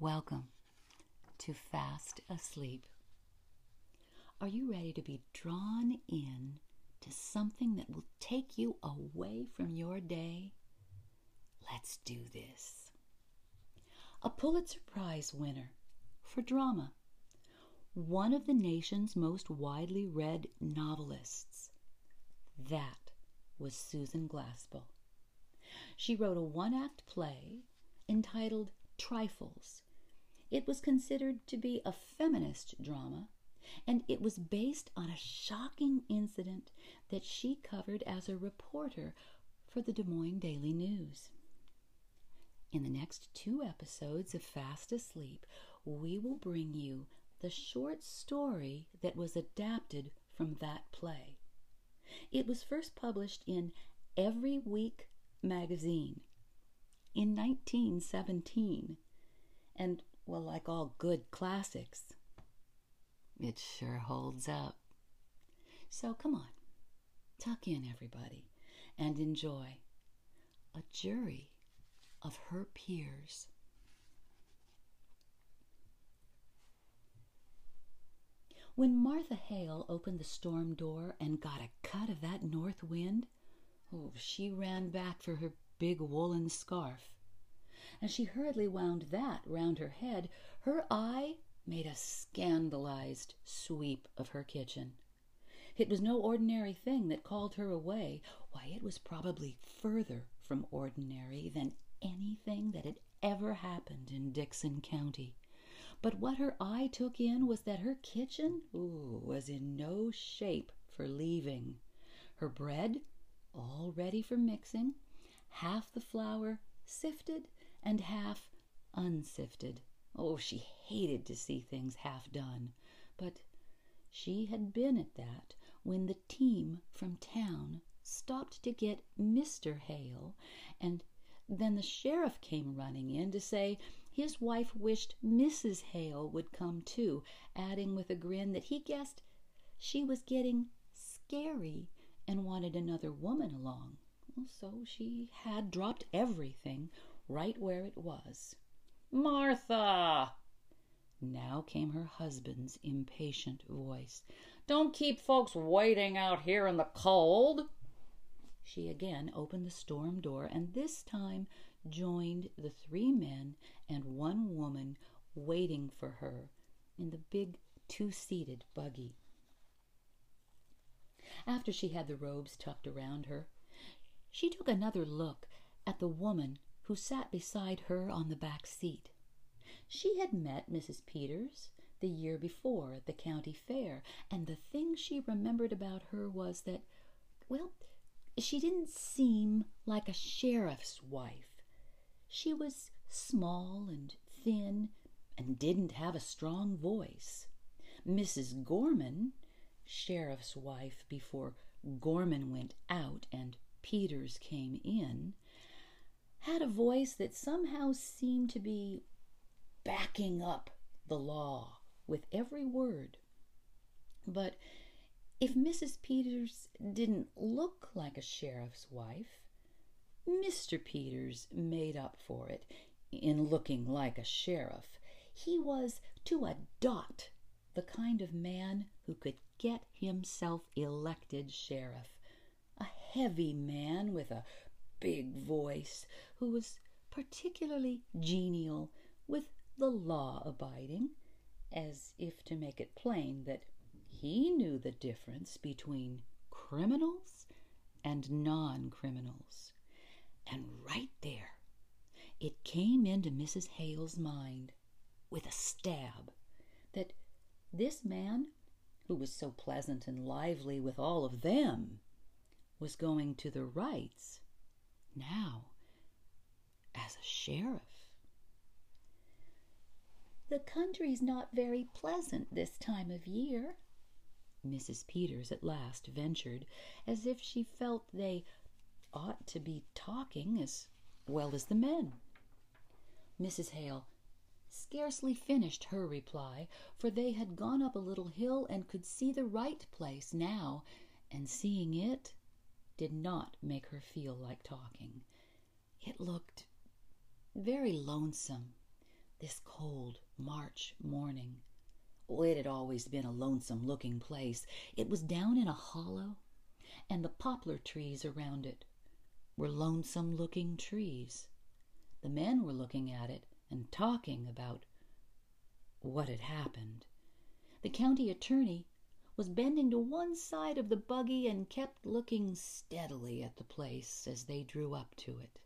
Welcome to Fast Asleep. Are you ready to be drawn in to something that will take you away from your day? Let's do this. A Pulitzer Prize winner for drama, one of the nation's most widely read novelists. That was Susan Glaspell. She wrote a one act play entitled Trifles. It was considered to be a feminist drama, and it was based on a shocking incident that she covered as a reporter for the Des Moines Daily News. In the next two episodes of Fast Asleep, we will bring you the short story that was adapted from that play. It was first published in Every Week magazine in 1917. And, well, like all good classics, it sure holds up. So come on, tuck in, everybody, and enjoy a jury of her peers. When Martha Hale opened the storm door and got a cut of that north wind, oh, she ran back for her big woolen scarf. As she hurriedly wound that round her head, her eye made a scandalized sweep of her kitchen. It was no ordinary thing that called her away. Why, it was probably further from ordinary than anything that had ever happened in Dickson County. But what her eye took in was that her kitchen ooh, was in no shape for leaving. Her bread, all ready for mixing, half the flour sifted and half unsifted. Oh, she hated to see things half done, but she had been at that when the team from town stopped to get Mr. Hale, and then the sheriff came running in to say his wife wished Mrs. Hale would come too, adding with a grin that he guessed she was getting scary and wanted another woman along. So she had dropped everything right where it was. Martha! Now came her husband's impatient voice. Don't keep folks waiting out here in the cold. She again opened the storm door and this time joined the three men and one woman waiting for her in the big two seated buggy. After she had the robes tucked around her, she took another look at the woman who sat beside her on the back seat. She had met Mrs. Peters the year before at the county fair, and the thing she remembered about her was that, well, she didn't seem like a sheriff's wife. She was small and thin and didn't have a strong voice. Mrs. Gorman, sheriff's wife before Gorman went out and Peters came in, had a voice that somehow seemed to be backing up the law with every word. But if Mrs. Peters didn't look like a sheriff's wife, Mr. Peters made up for it in looking like a sheriff. He was to a dot the kind of man who could get himself elected sheriff. A heavy man with a big voice who was particularly genial with the law abiding, as if to make it plain that he knew the difference between criminals and non criminals. And right there, it came into Mrs. Hale's mind with a stab that this man, who was so pleasant and lively with all of them, was going to the Wrights' now as a sheriff. The country's not very pleasant this time of year, Mrs. Peters at last ventured, as if she felt they ought to be talking as well as the men. Mrs. Hale scarcely finished her reply, for they had gone up a little hill and could see the Wright place now, and seeing it did not make her feel like talking. It looked very lonesome, this cold March morning. Oh, it had always been a lonesome looking place. It was down in a hollow, and the poplar trees around it were lonesome looking trees. The men were looking at it and talking about what had happened. The county attorney was bending to one side of the buggy and kept looking steadily at the place as they drew up to it.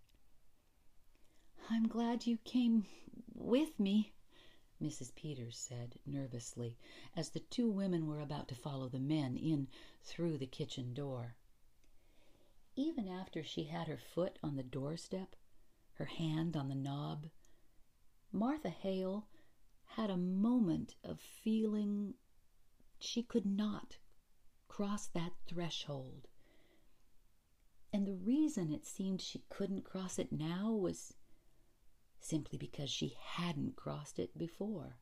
I'm glad you came with me, Mrs. Peters said nervously, as the two women were about to follow the men in through the kitchen door. Even after she had her foot on the doorstep, her hand on the knob, Martha Hale had a moment of feeling she could not cross that threshold. And the reason it seemed she couldn't cross it now was simply because she hadn't crossed it before.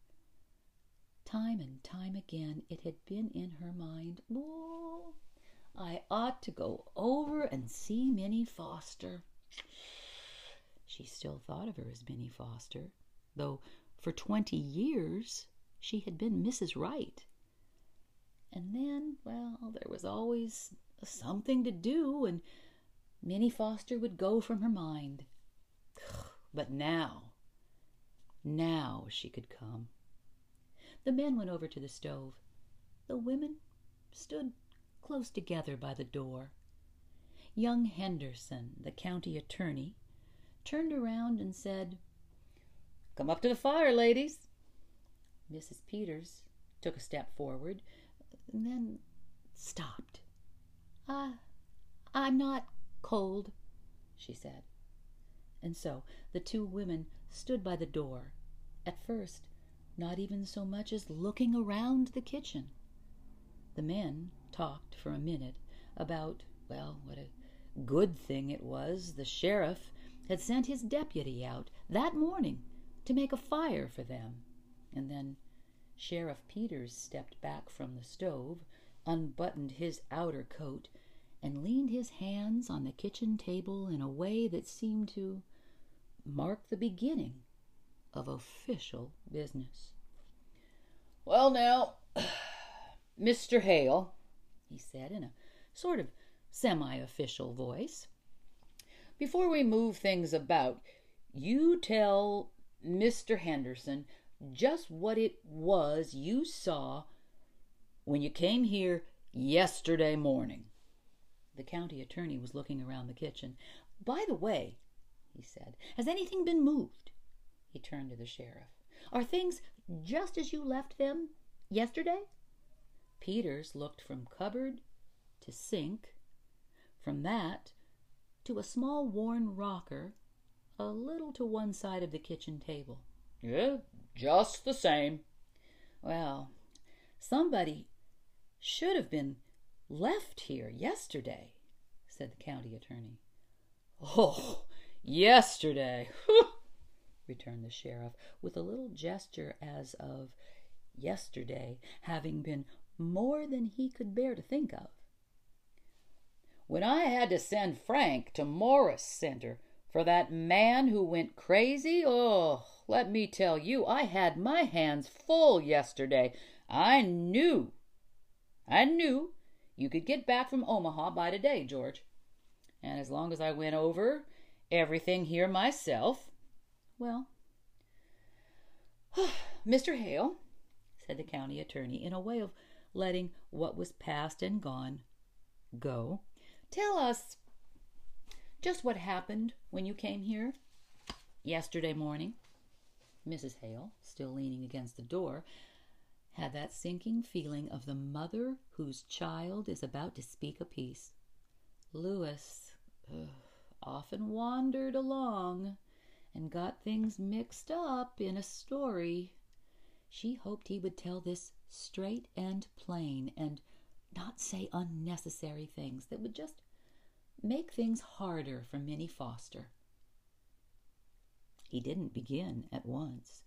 Time and time again it had been in her mind, oh, I ought to go over and see Minnie Foster. She still thought of her as Minnie Foster, though for twenty years she had been Mrs. Wright. And then, well, there was always something to do, and Minnie Foster would go from her mind. But now, now she could come. The men went over to the stove. The women stood close together by the door. Young Henderson, the county attorney, turned around and said, Come up to the fire, ladies. Mrs. Peters took a step forward, and then stopped. Uh, I'm not cold, she said. And so the two women stood by the door, at first not even so much as looking around the kitchen. The men talked for a minute about, well, what a good thing it was the sheriff had sent his deputy out that morning to make a fire for them. And then Sheriff Peters stepped back from the stove, unbuttoned his outer coat, and leaned his hands on the kitchen table in a way that seemed to mark the beginning of official business. Well, now, Mr. Hale, he said in a sort of semi official voice, before we move things about, you tell Mr. Henderson just what it was you saw when you came here yesterday morning. The county attorney was looking around the kitchen. By the way, he said. Has anything been moved? He turned to the sheriff. Are things just as you left them yesterday? Peters looked from cupboard to sink, from that to a small worn rocker a little to one side of the kitchen table. Yeah, just the same. Well, somebody should have been left here yesterday, said the county attorney. Oh, Yesterday, returned the sheriff, with a little gesture as of yesterday having been more than he could bear to think of. When I had to send Frank to Morris Center for that man who went crazy, oh, let me tell you, I had my hands full yesterday. I knew, I knew you could get back from Omaha by today, George. And as long as I went over everything here myself. Well, Mr. Hale, said the county attorney, in a way of letting what was past and gone go, tell us just what happened when you came here yesterday morning. Mrs. Hale, still leaning against the door, had that sinking feeling of the mother whose child is about to speak a piece. Lewis, ugh, often wandered along and got things mixed up in a story. She hoped he would tell this straight and plain and not say unnecessary things that would just make things harder for Minnie Foster. He didn't begin at once,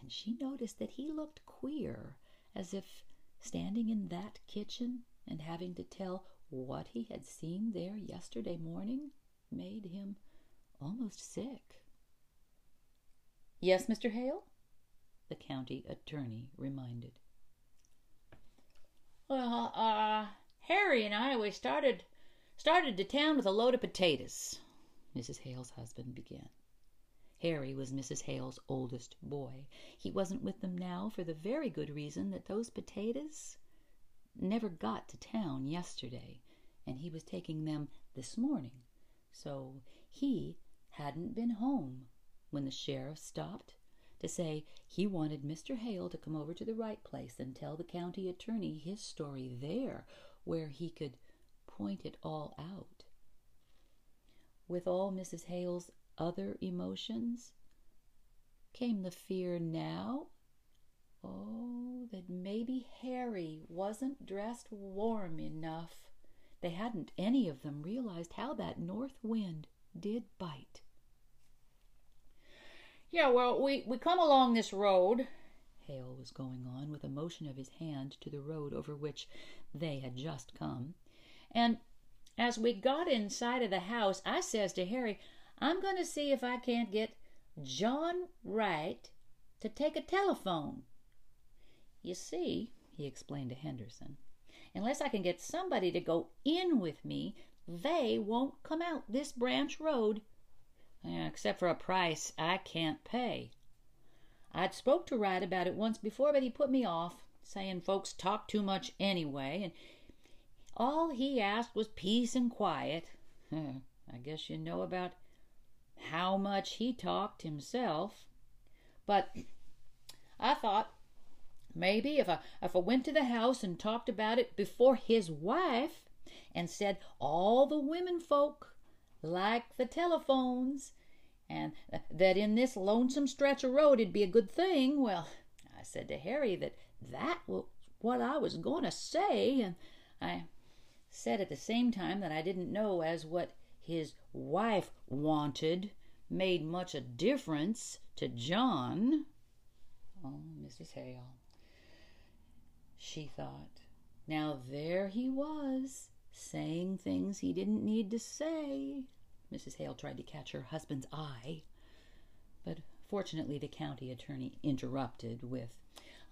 and she noticed that he looked queer, as if standing in that kitchen and having to tell what he had seen there yesterday morning made him almost sick. Yes, Mr. Hale? The county attorney reminded. Well, uh, Harry and I, we started started to town with a load of potatoes, Mrs. Hale's husband began. Harry was Mrs. Hale's oldest boy. He wasn't with them now for the very good reason that those potatoes never got to town yesterday, and he was taking them this morning. So he hadn't been home when the sheriff stopped to say he wanted Mr. Hale to come over to the Wright place and tell the county attorney his story there, where he could point it all out. With all Mrs. Hale's other emotions came the fear now oh, that maybe Harry wasn't dressed warm enough. They hadn't any of them realized how that north wind did bite. Yeah, well, we, we come along this road. Hale was going on with a motion of his hand to the road over which they had just come. And as we got inside of the house, I says to Harry, I'm going to see if I can't get John Wright to take a telephone. You see, he explained to Henderson, unless I can get somebody to go in with me, they won't come out this branch road, except for a price I can't pay. I'd spoke to Wright about it once before, but he put me off, saying folks talk too much anyway, and all he asked was peace and quiet. I guess you know about how much he talked himself. But I thought maybe if I if I went to the house and talked about it before his wife and said all the women folk like the telephones and that in this lonesome stretch of road it'd be a good thing, well, I said to Harry that that was what I was going to say, and I said at the same time that I didn't know as what his wife wanted made much a difference to John. Oh, Mrs. Hale, she thought. Now there he was, saying things he didn't need to say. Mrs. Hale tried to catch her husband's eye, but fortunately the county attorney interrupted with,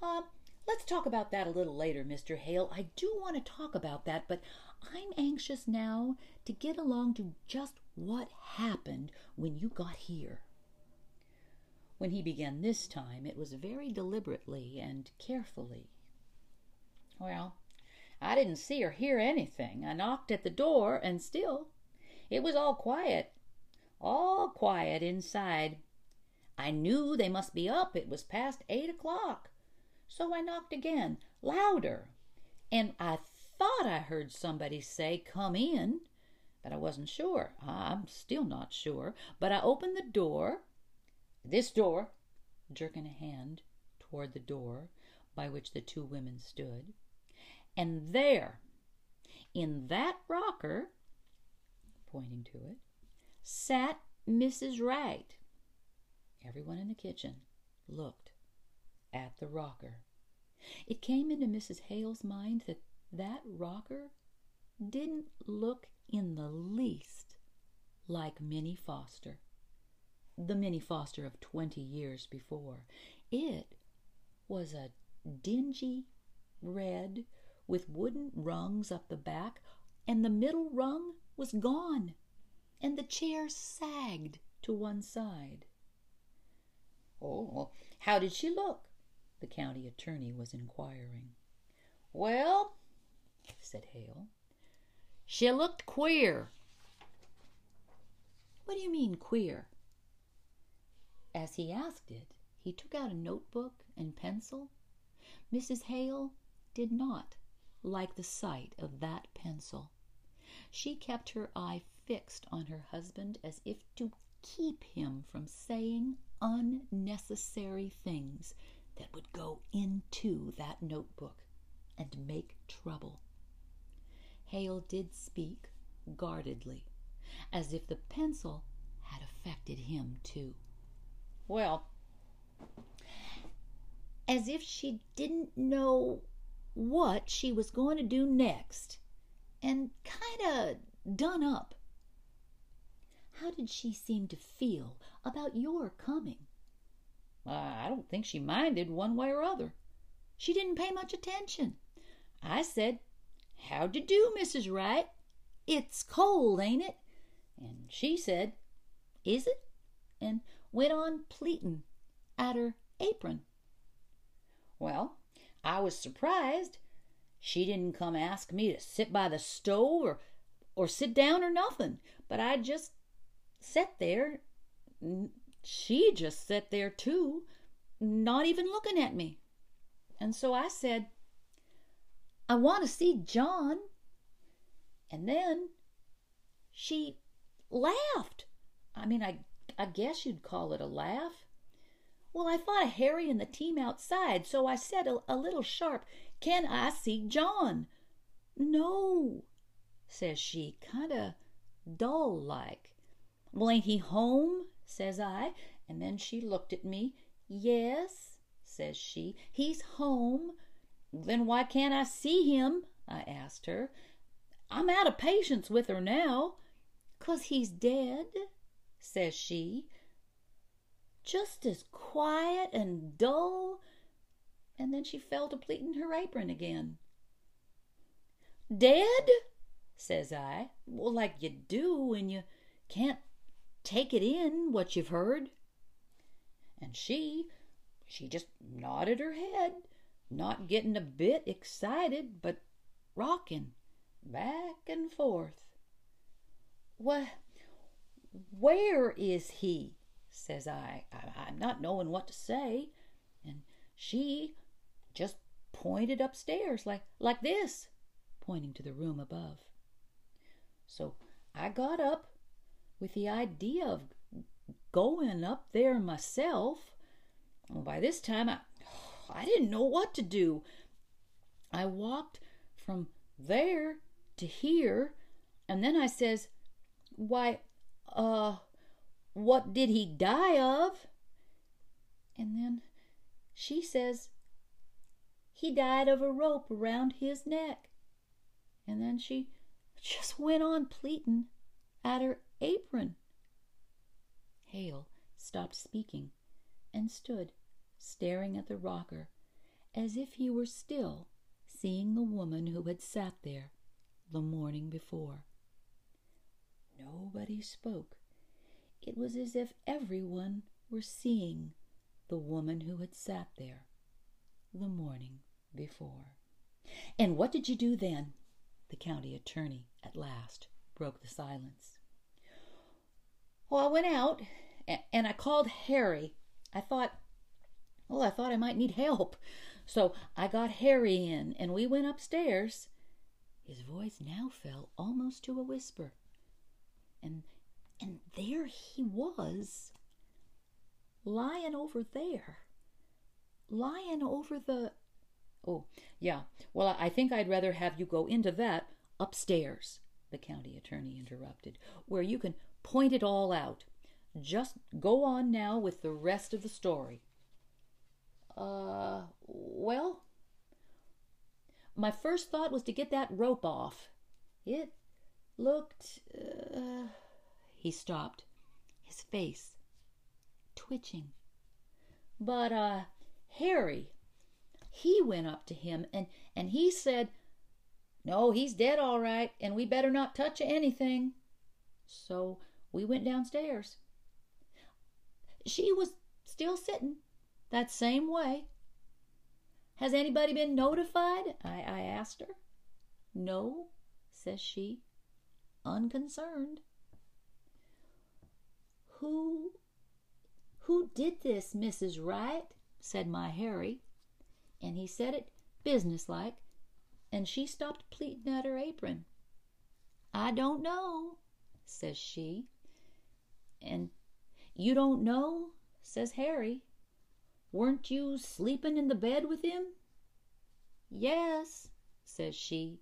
uh, Let's talk about that a little later, Mr. Hale. I do want to talk about that, but I'm anxious now to get along to just what happened when you got here. When he began this time, it was very deliberately and carefully. Well, I didn't see or hear anything. I knocked at the door, and still it was all quiet, all quiet inside. I knew they must be up. It was past eight o'clock. So I knocked again, louder, and I thought I heard somebody say, Come in, but I wasn't sure. I'm still not sure. But I opened the door, this door, jerking a hand toward the door by which the two women stood, and there, in that rocker, pointing to it, sat Mrs. Wright. Everyone in the kitchen looked at the rocker. It came into Mrs. Hale's mind that that rocker didn't look in the least like Minnie Foster, the Minnie Foster of twenty years before. It was a dingy red with wooden rungs up the back, and the middle rung was gone, and the chair sagged to one side. Oh, how did she look? the county attorney was inquiring. Well, said Hale, she looked queer. What do you mean, queer? As he asked it, he took out a notebook and pencil. Mrs. Hale did not like the sight of that pencil. She kept her eye fixed on her husband as if to keep him from saying unnecessary things that would go into that notebook and make trouble. Hale did speak guardedly, as if the pencil had affected him too. Well, as if she didn't know what she was going to do next, and kind of done up. How did she seem to feel about your coming? Uh, I don't think she minded one way or other. She didn't pay much attention. I said, How d'ye do, Mrs. Wright? It's cold, ain't it? And she said, Is it? And went on pleatin' at her apron. Well, I was surprised. She didn't come ask me to sit by the stove or or sit down or nothing, but I just sat there. She just sat there too, not even looking at me. And so I said, I want to see John. And then she laughed. I mean, I, I guess you'd call it a laugh. Well, I thought of Harry and the team outside, so I said a, a little sharp, Can I see John? No, says she, kind of dull like. Well, ain't he home? says I, and then she looked at me. Yes, says she, he's home. Then why can't I see him? I asked her. I'm out of patience with her now. Cause he's dead, says she. Just as quiet and dull. And then she fell to pleating her apron again. Dead? says I. Well, like you do when you can't take it in what you've heard. And she, she just nodded her head, not getting a bit excited, but rocking back and forth. What, where is he? says I. I. I'm not knowing what to say. And she just pointed upstairs like like this, pointing to the room above. So I got up with the idea of going up there myself. Well, by this time, I, I didn't know what to do. I walked from there to here, and then I says, Why, uh, what did he die of? And then she says, He died of a rope around his neck. And then she just went on pleating at her apron. Hale stopped speaking and stood staring at the rocker as if he were still seeing the woman who had sat there the morning before. Nobody spoke. It was as if everyone were seeing the woman who had sat there the morning before. And what did you do then? The county attorney at last broke the silence. Well, I went out and I called Harry. I thought, well, I thought I might need help. So I got Harry in and we went upstairs. His voice now fell almost to a whisper. And and there he was, lying over there, lying over the Oh, yeah. Well, I think I'd rather have you go into that upstairs, the county attorney interrupted, where you can point it all out. Just go on now with the rest of the story. Uh, well, my first thought was to get that rope off. It looked. Uh, he stopped, his face twitching. But, uh, Harry, he went up to him and, and he said, No, he's dead all right, and we better not touch anything. So we went downstairs. She was still sitting that same way. Has anybody been notified? I, I asked her. No, says she, unconcerned. Who who did this, Mrs. Wright? said my Harry and he said it businesslike, and she stopped pleating at her apron. I don't know, says she. And you don't know, says Harry. Weren't you sleeping in the bed with him? Yes, says she,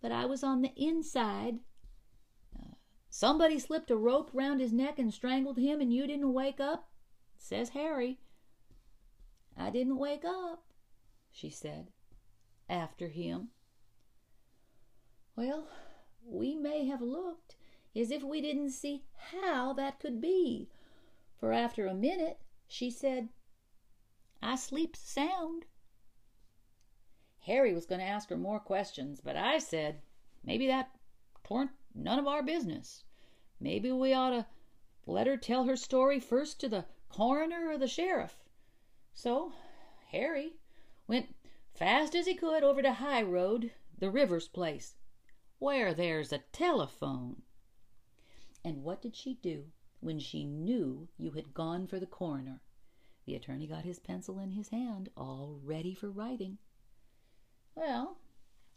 but I was on the inside. Uh, somebody slipped a rope round his neck and strangled him, and you didn't wake up, says Harry. I didn't wake up she said, after him. Well, we may have looked as if we didn't see how that could be, for after a minute she said, I sleep sound. Harry was going to ask her more questions, but I said maybe that weren't none of our business. Maybe we ought to let her tell her story first to the coroner or the sheriff. So Harry went fast as he could over to High Road, the Rivers place, where there's a telephone. And what did she do when she knew you had gone for the coroner? The attorney got his pencil in his hand, all ready for writing. Well,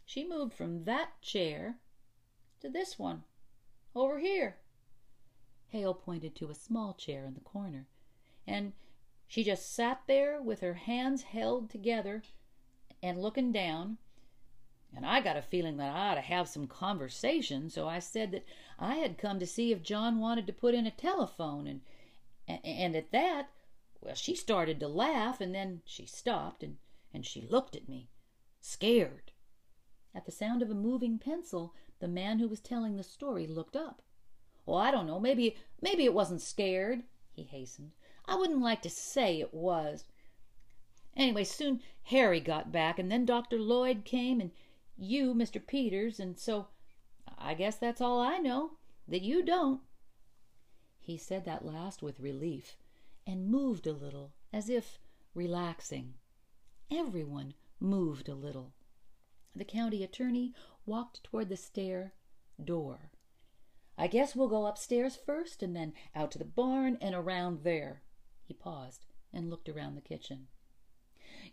she moved from that chair to this one, over here. Hale pointed to a small chair in the corner, and she just sat there with her hands held together and looking down. And I got a feeling that I ought to have some conversation, so I said that I had come to see if John wanted to put in a telephone, and and at that well, she started to laugh, and then she stopped and, and she looked at me, scared. At the sound of a moving pencil, the man who was telling the story looked up. Well, I don't know. Maybe maybe it wasn't scared, he hastened. I wouldn't like to say it was. Anyway, soon Harry got back, and then Dr. Lloyd came, and you, Mr. Peters, and so I guess that's all I know that you don't. He said that last with relief and moved a little, as if relaxing. Everyone moved a little. The county attorney walked toward the stair door. I guess we'll go upstairs first and then out to the barn and around there. He paused and looked around the kitchen.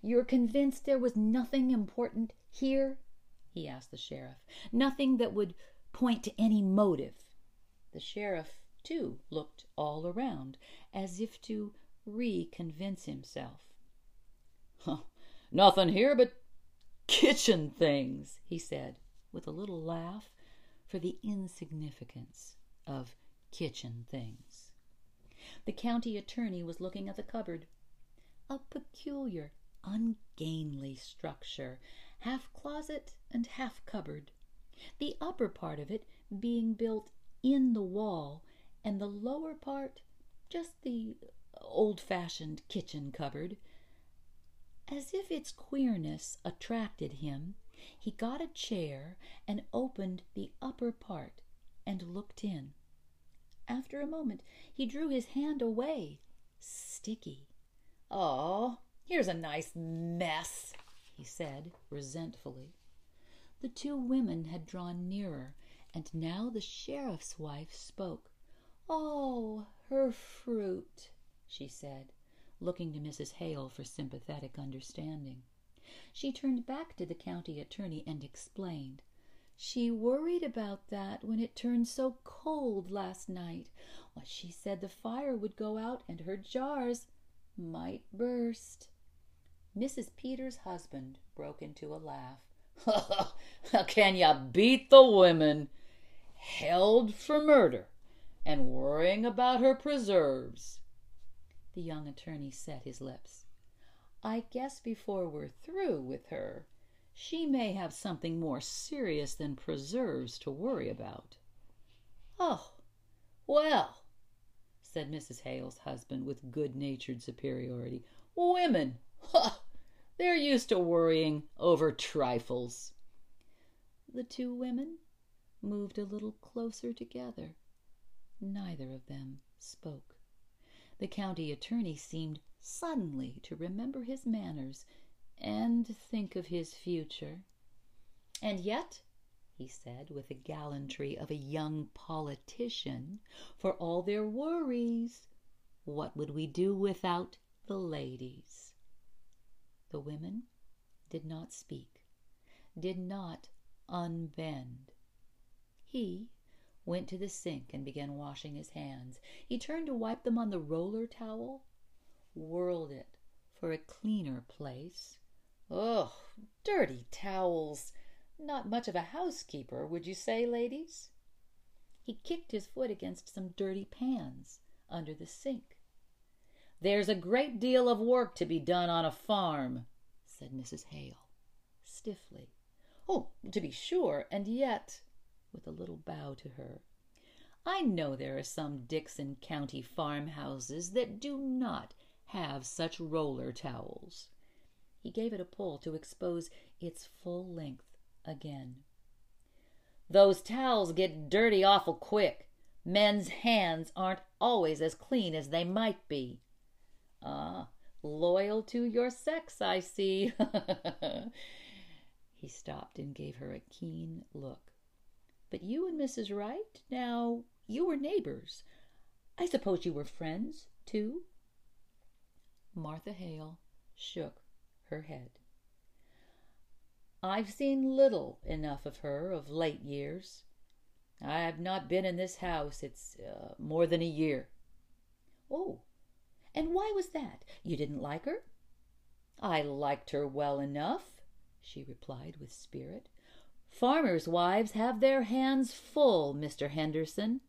You're convinced there was nothing important here? he asked the sheriff. Nothing that would point to any motive. The sheriff too, looked all around, as if to re-convince himself. Huh, nothing here but kitchen things, he said, with a little laugh for the insignificance of kitchen things. The county attorney was looking at the cupboard. A peculiar, ungainly structure, half closet and half cupboard, the upper part of it being built in the wall and the lower part just the old fashioned kitchen cupboard. As if its queerness attracted him, he got a chair and opened the upper part and looked in. After a moment, he drew his hand away. Sticky. Oh, here's a nice mess, he said resentfully. The two women had drawn nearer, and now the sheriff's wife spoke. Oh, her fruit, she said, looking to Mrs. Hale for sympathetic understanding. She turned back to the county attorney and explained. She worried about that when it turned so cold last night. She said the fire would go out and her jars might burst. Mrs. Peters' husband broke into a laugh. Can you beat the women? Held for murder and worrying about her preserves. The young attorney set his lips. I guess before we're through with her, she may have something more serious than preserves to worry about. Oh, well, said Mrs. Hale's husband with good natured superiority. Women! Ha! They're used to worrying over trifles. The two women moved a little closer together. Neither of them spoke. The county attorney seemed suddenly to remember his manners and think of his future. And yet, he said with the gallantry of a young politician, for all their worries, what would we do without the ladies? The women did not speak, did not unbend. He went to the sink and began washing his hands. He turned to wipe them on the roller towel, whirled it for a cleaner place. Ugh, dirty towels! Not much of a housekeeper, would you say, ladies? He kicked his foot against some dirty pans under the sink. There's a great deal of work to be done on a farm, said Mrs. Hale, stiffly. Oh, to be sure, and yet with a little bow to her. I know there are some Dickson County farmhouses that do not have such roller towels. He gave it a pull to expose its full length again. Those towels get dirty awful quick. Men's hands aren't always as clean as they might be. Ah, loyal to your sex, I see. he stopped and gave her a keen look. But you and Mrs. Wright, now, you were neighbors. I suppose you were friends, too? Martha Hale shook her head. I've seen little enough of her of late years. I've not been in this house, it's uh, more than a year. Oh, and why was that? You didn't like her? I liked her well enough, she replied with spirit. Farmers' wives have their hands full, Mr. Henderson.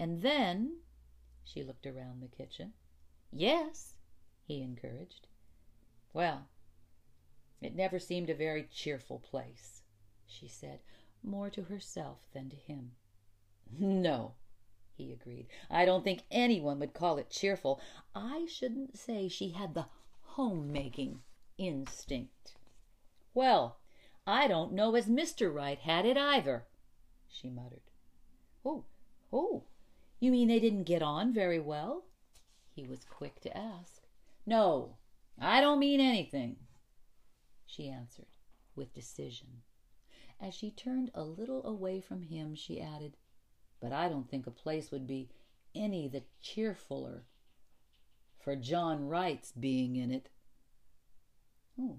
And then, she looked around the kitchen. Yes, he encouraged. Well, it never seemed a very cheerful place, she said, more to herself than to him. No, he agreed. I don't think anyone would call it cheerful. I shouldn't say she had the homemaking instinct. Well, I don't know as Mr. Wright had it either, she muttered. Oh, oh, you mean they didn't get on very well? He was quick to ask. No, I don't mean anything, she answered with decision. As she turned a little away from him, she added, But I don't think a place would be any the cheerfuller for John Wright's being in it. Oh,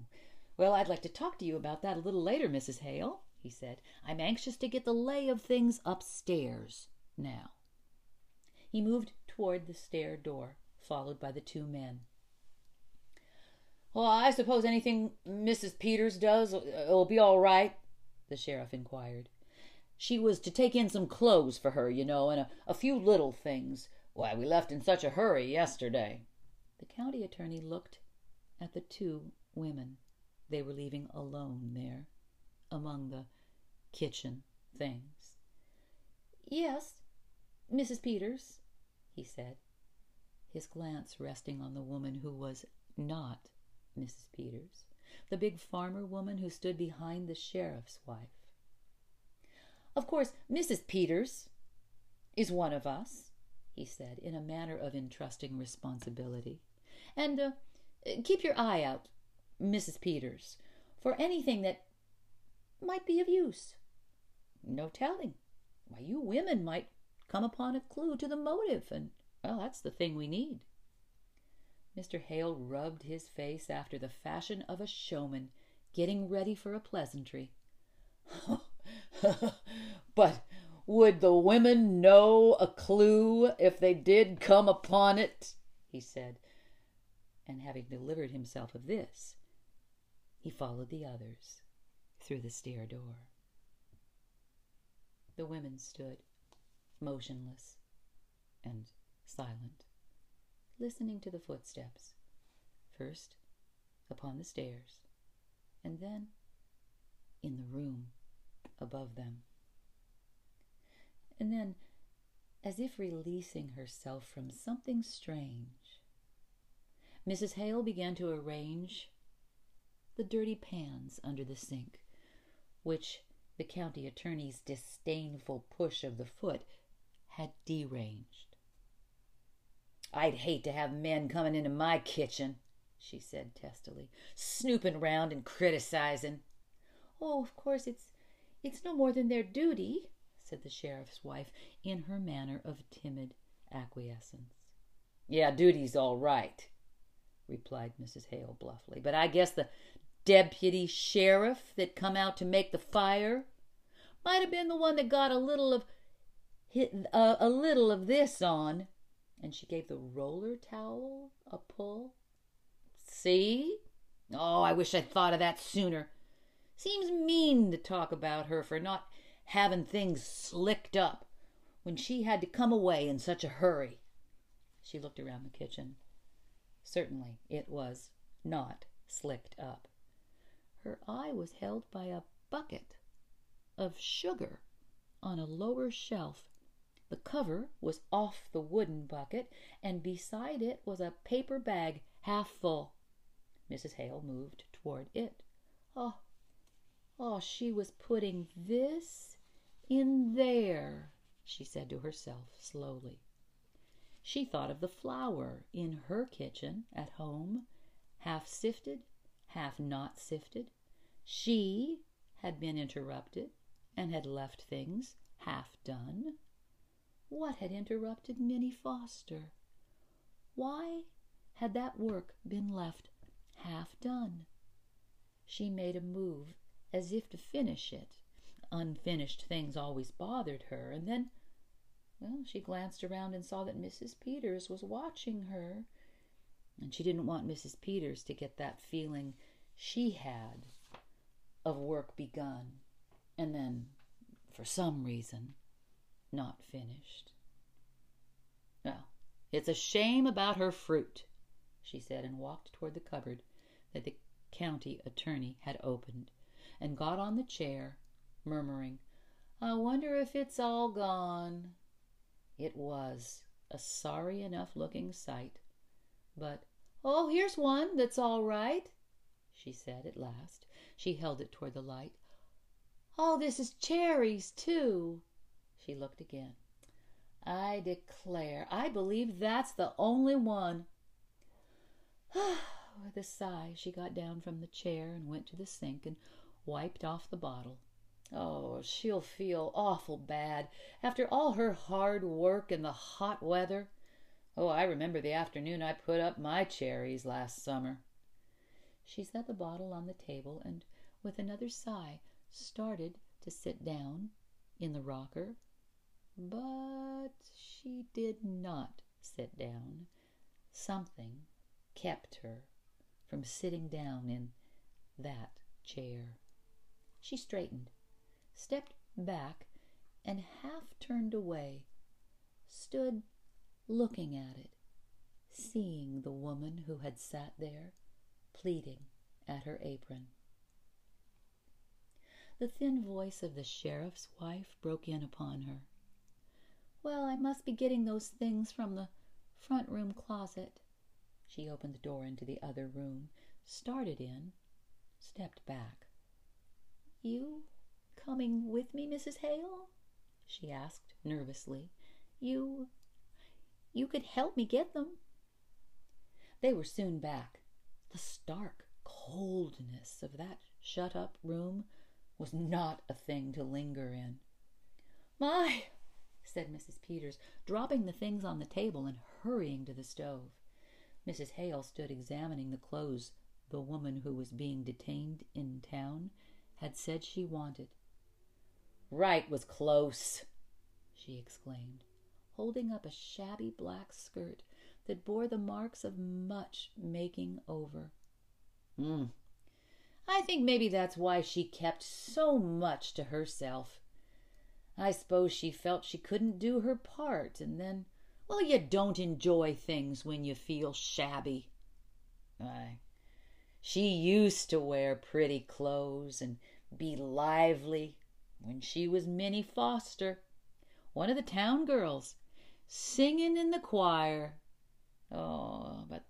well, I'd like to talk to you about that a little later, Mrs. Hale, he said. I'm anxious to get the lay of things upstairs now. He moved toward the stair door, followed by the two men. Well, I suppose anything Mrs. Peters does uh, will be all right, the sheriff inquired. She was to take in some clothes for her, you know, and a, a few little things. Why, we left in such a hurry yesterday. The county attorney looked at the two women they were leaving alone there among the kitchen things. Yes, Mrs. Peters, he said, his glance resting on the woman who was not Mrs. Peters, the big farmer woman who stood behind the sheriff's wife. Of course, Mrs. Peters is one of us, he said in a manner of entrusting responsibility. And uh, keep your eye out, Mrs. Peters, for anything that might be of use. No telling. Why, you women might come upon a clue to the motive, and, well, that's the thing we need. Mr. Hale rubbed his face after the fashion of a showman getting ready for a pleasantry. but would the women know a clue if they did come upon it? he said. And having delivered himself of this, he followed the others through the stair door. The women stood motionless and silent listening to the footsteps, first upon the stairs, and then in the room above them. And then, as if releasing herself from something strange, Mrs. Hale began to arrange the dirty pans under the sink, which the county attorney's disdainful push of the foot had deranged. I'd hate to have men coming into my kitchen, she said testily, snooping round and criticizing. Oh, of course it's it's no more than their duty, said the sheriff's wife in her manner of timid acquiescence. Yeah, duty's all right, replied Mrs. Hale bluffly, but I guess the deputy sheriff that come out to make the fire might have been the one that got a little of uh, a little of this on and she gave the roller towel a pull. See? Oh, I wish I'd thought of that sooner. Seems mean to talk about her for not having things slicked up when she had to come away in such a hurry. She looked around the kitchen. Certainly it was not slicked up. Her eye was held by a bucket of sugar on a lower shelf The cover was off the wooden bucket, and beside it was a paper bag half full. Mrs. Hale moved toward it. Oh, oh, she was putting this in there, she said to herself slowly. She thought of the flour in her kitchen at home, half sifted, half not sifted. She had been interrupted and had left things half done. What had interrupted Minnie Foster? Why had that work been left half done? She made a move as if to finish it. Unfinished things always bothered her, and then, well, she glanced around and saw that Mrs. Peters was watching her, and she didn't want Mrs. Peters to get that feeling she had of work begun and then, for some reason, not finished. Well, it's a shame about her fruit, she said, and walked toward the cupboard that the county attorney had opened, and got on the chair, murmuring, I wonder if it's all gone. It was a sorry enough looking sight, but, oh, here's one that's all right, she said at last. She held it toward the light. Oh, this is cherries, too. She looked again. I declare, I believe that's the only one. With a sigh, she got down from the chair and went to the sink and wiped off the bottle. Oh, she'll feel awful bad after all her hard work in the hot weather. Oh, I remember the afternoon I put up my cherries last summer. She set the bottle on the table and, with another sigh, started to sit down in the rocker. But she did not sit down. Something kept her from sitting down in that chair. She straightened, stepped back, and half turned away, stood looking at it, seeing the woman who had sat there, pleating at her apron. The thin voice of the sheriff's wife broke in upon her. Well, I must be getting those things from the front room closet. She opened the door into the other room, started in, stepped back. You coming with me, Mrs. Hale? she asked nervously. You you could help me get them. They were soon back. The stark coldness of that shut up room was not a thing to linger in. My, said Mrs. Peters, dropping the things on the table and hurrying to the stove. Mrs. Hale stood examining the clothes the woman who was being detained in town had said she wanted. Wright was close, she exclaimed, holding up a shabby black skirt that bore the marks of much making over. Hmm, I think maybe that's why she kept so much to herself. I suppose she felt she couldn't do her part, and then, well, you don't enjoy things when you feel shabby. Aye, she used to wear pretty clothes and be lively when she was Minnie Foster, one of the town girls, singing in the choir. Oh, but,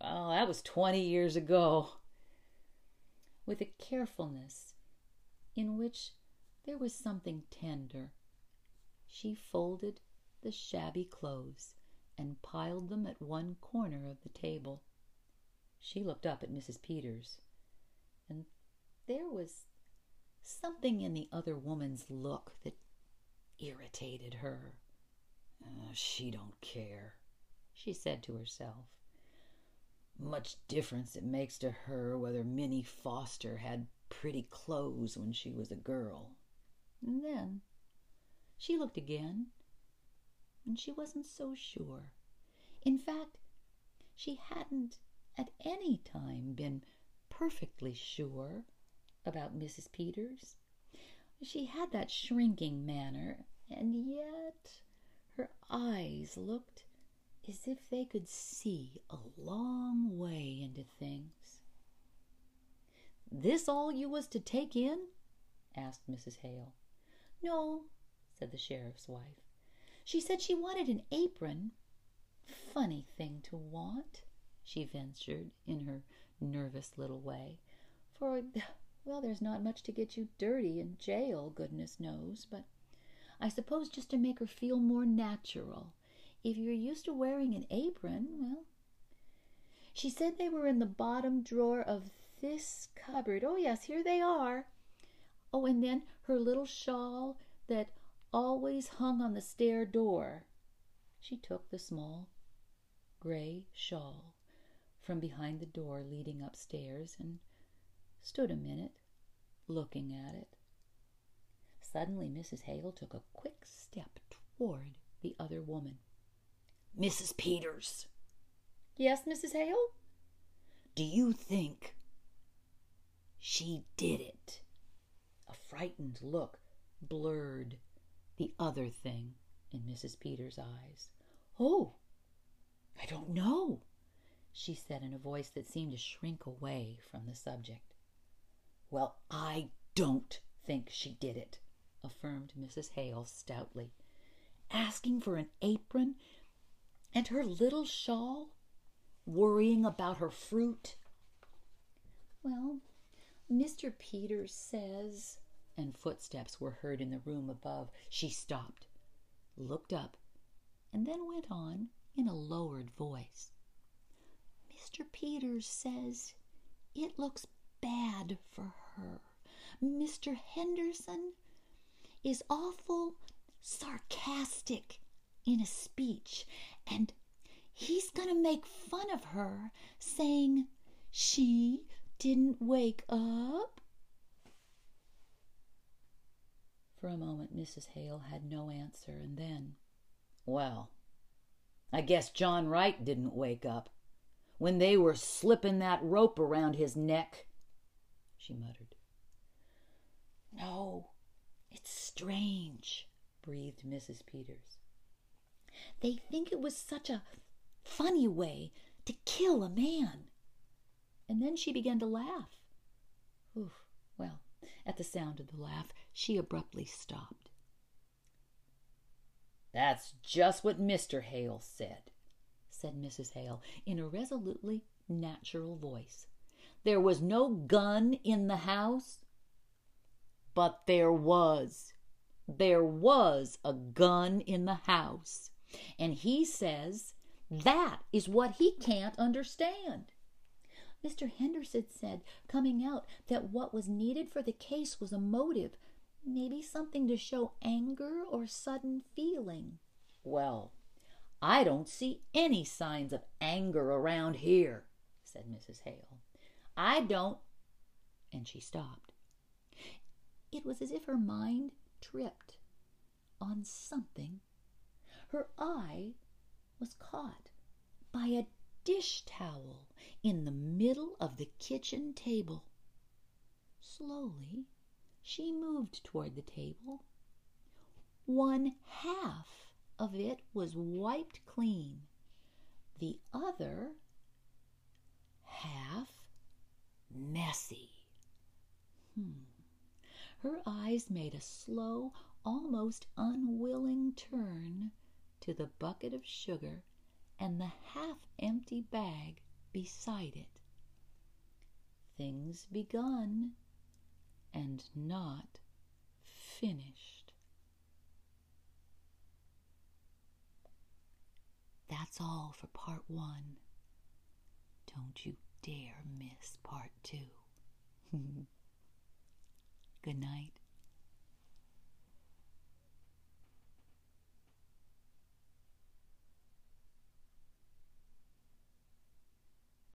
well, that was twenty years ago with a carefulness in which there was something tender. She folded the shabby clothes and piled them at one corner of the table. She looked up at Mrs. Peters, and there was something in the other woman's look that irritated her. Uh, she don't care, she said to herself much difference it makes to her whether Minnie Foster had pretty clothes when she was a girl. And then she looked again, and she wasn't so sure. In fact, she hadn't at any time been perfectly sure about Mrs. Peters. She had that shrinking manner, and yet her eyes looked as if they could see a long way into things. This all you was to take in? asked Mrs. Hale. No, said the sheriff's wife. She said she wanted an apron. Funny thing to want, she ventured in her nervous little way. For, well, there's not much to get you dirty in jail, goodness knows, but I suppose just to make her feel more natural. If you're used to wearing an apron, well. She said they were in the bottom drawer of this cupboard. Oh, yes, here they are. Oh, and then her little shawl that always hung on the stair door. She took the small gray shawl from behind the door leading upstairs and stood a minute looking at it. Suddenly, Mrs. Hale took a quick step toward the other woman. Mrs. Peters. Yes, Mrs. Hale? Do you think she did it? A frightened look blurred the other thing in Mrs. Peters' eyes. Oh, I don't know, she said in a voice that seemed to shrink away from the subject. Well, I don't think she did it, affirmed Mrs. Hale stoutly. Asking for an apron and her little shawl? Worrying about her fruit? Well, Mr. Peters says, and footsteps were heard in the room above. She stopped, looked up, and then went on in a lowered voice. Mr. Peters says it looks bad for her. Mr. Henderson is awful sarcastic in a speech, and he's going to make fun of her, saying she didn't wake up. For a moment, Mrs. Hale had no answer, and then, Well, I guess John Wright didn't wake up when they were slipping that rope around his neck, she muttered. No, it's strange, breathed Mrs. Peters. They think it was such a funny way to kill a man. And then she began to laugh. Oof, well, at the sound of the laugh, she abruptly stopped. That's just what Mr. Hale said, said Mrs. Hale in a resolutely natural voice. There was no gun in the house. But there was. There was a gun in the house. And he says that is what he can't understand. Mr. Henderson said, coming out, that what was needed for the case was a motive, maybe something to show anger or sudden feeling. Well, I don't see any signs of anger around here, said Mrs. Hale. I don't. And she stopped. It was as if her mind tripped on something. Her eye was caught by a dish towel in the middle of the kitchen table. Slowly, she moved toward the table. One half of it was wiped clean, the other half messy. Hmm. Her eyes made a slow, almost unwilling turn to the bucket of sugar and the half empty bag beside it. Things begun and not finished. That's all for part one. Don't you dare miss part two. Good night.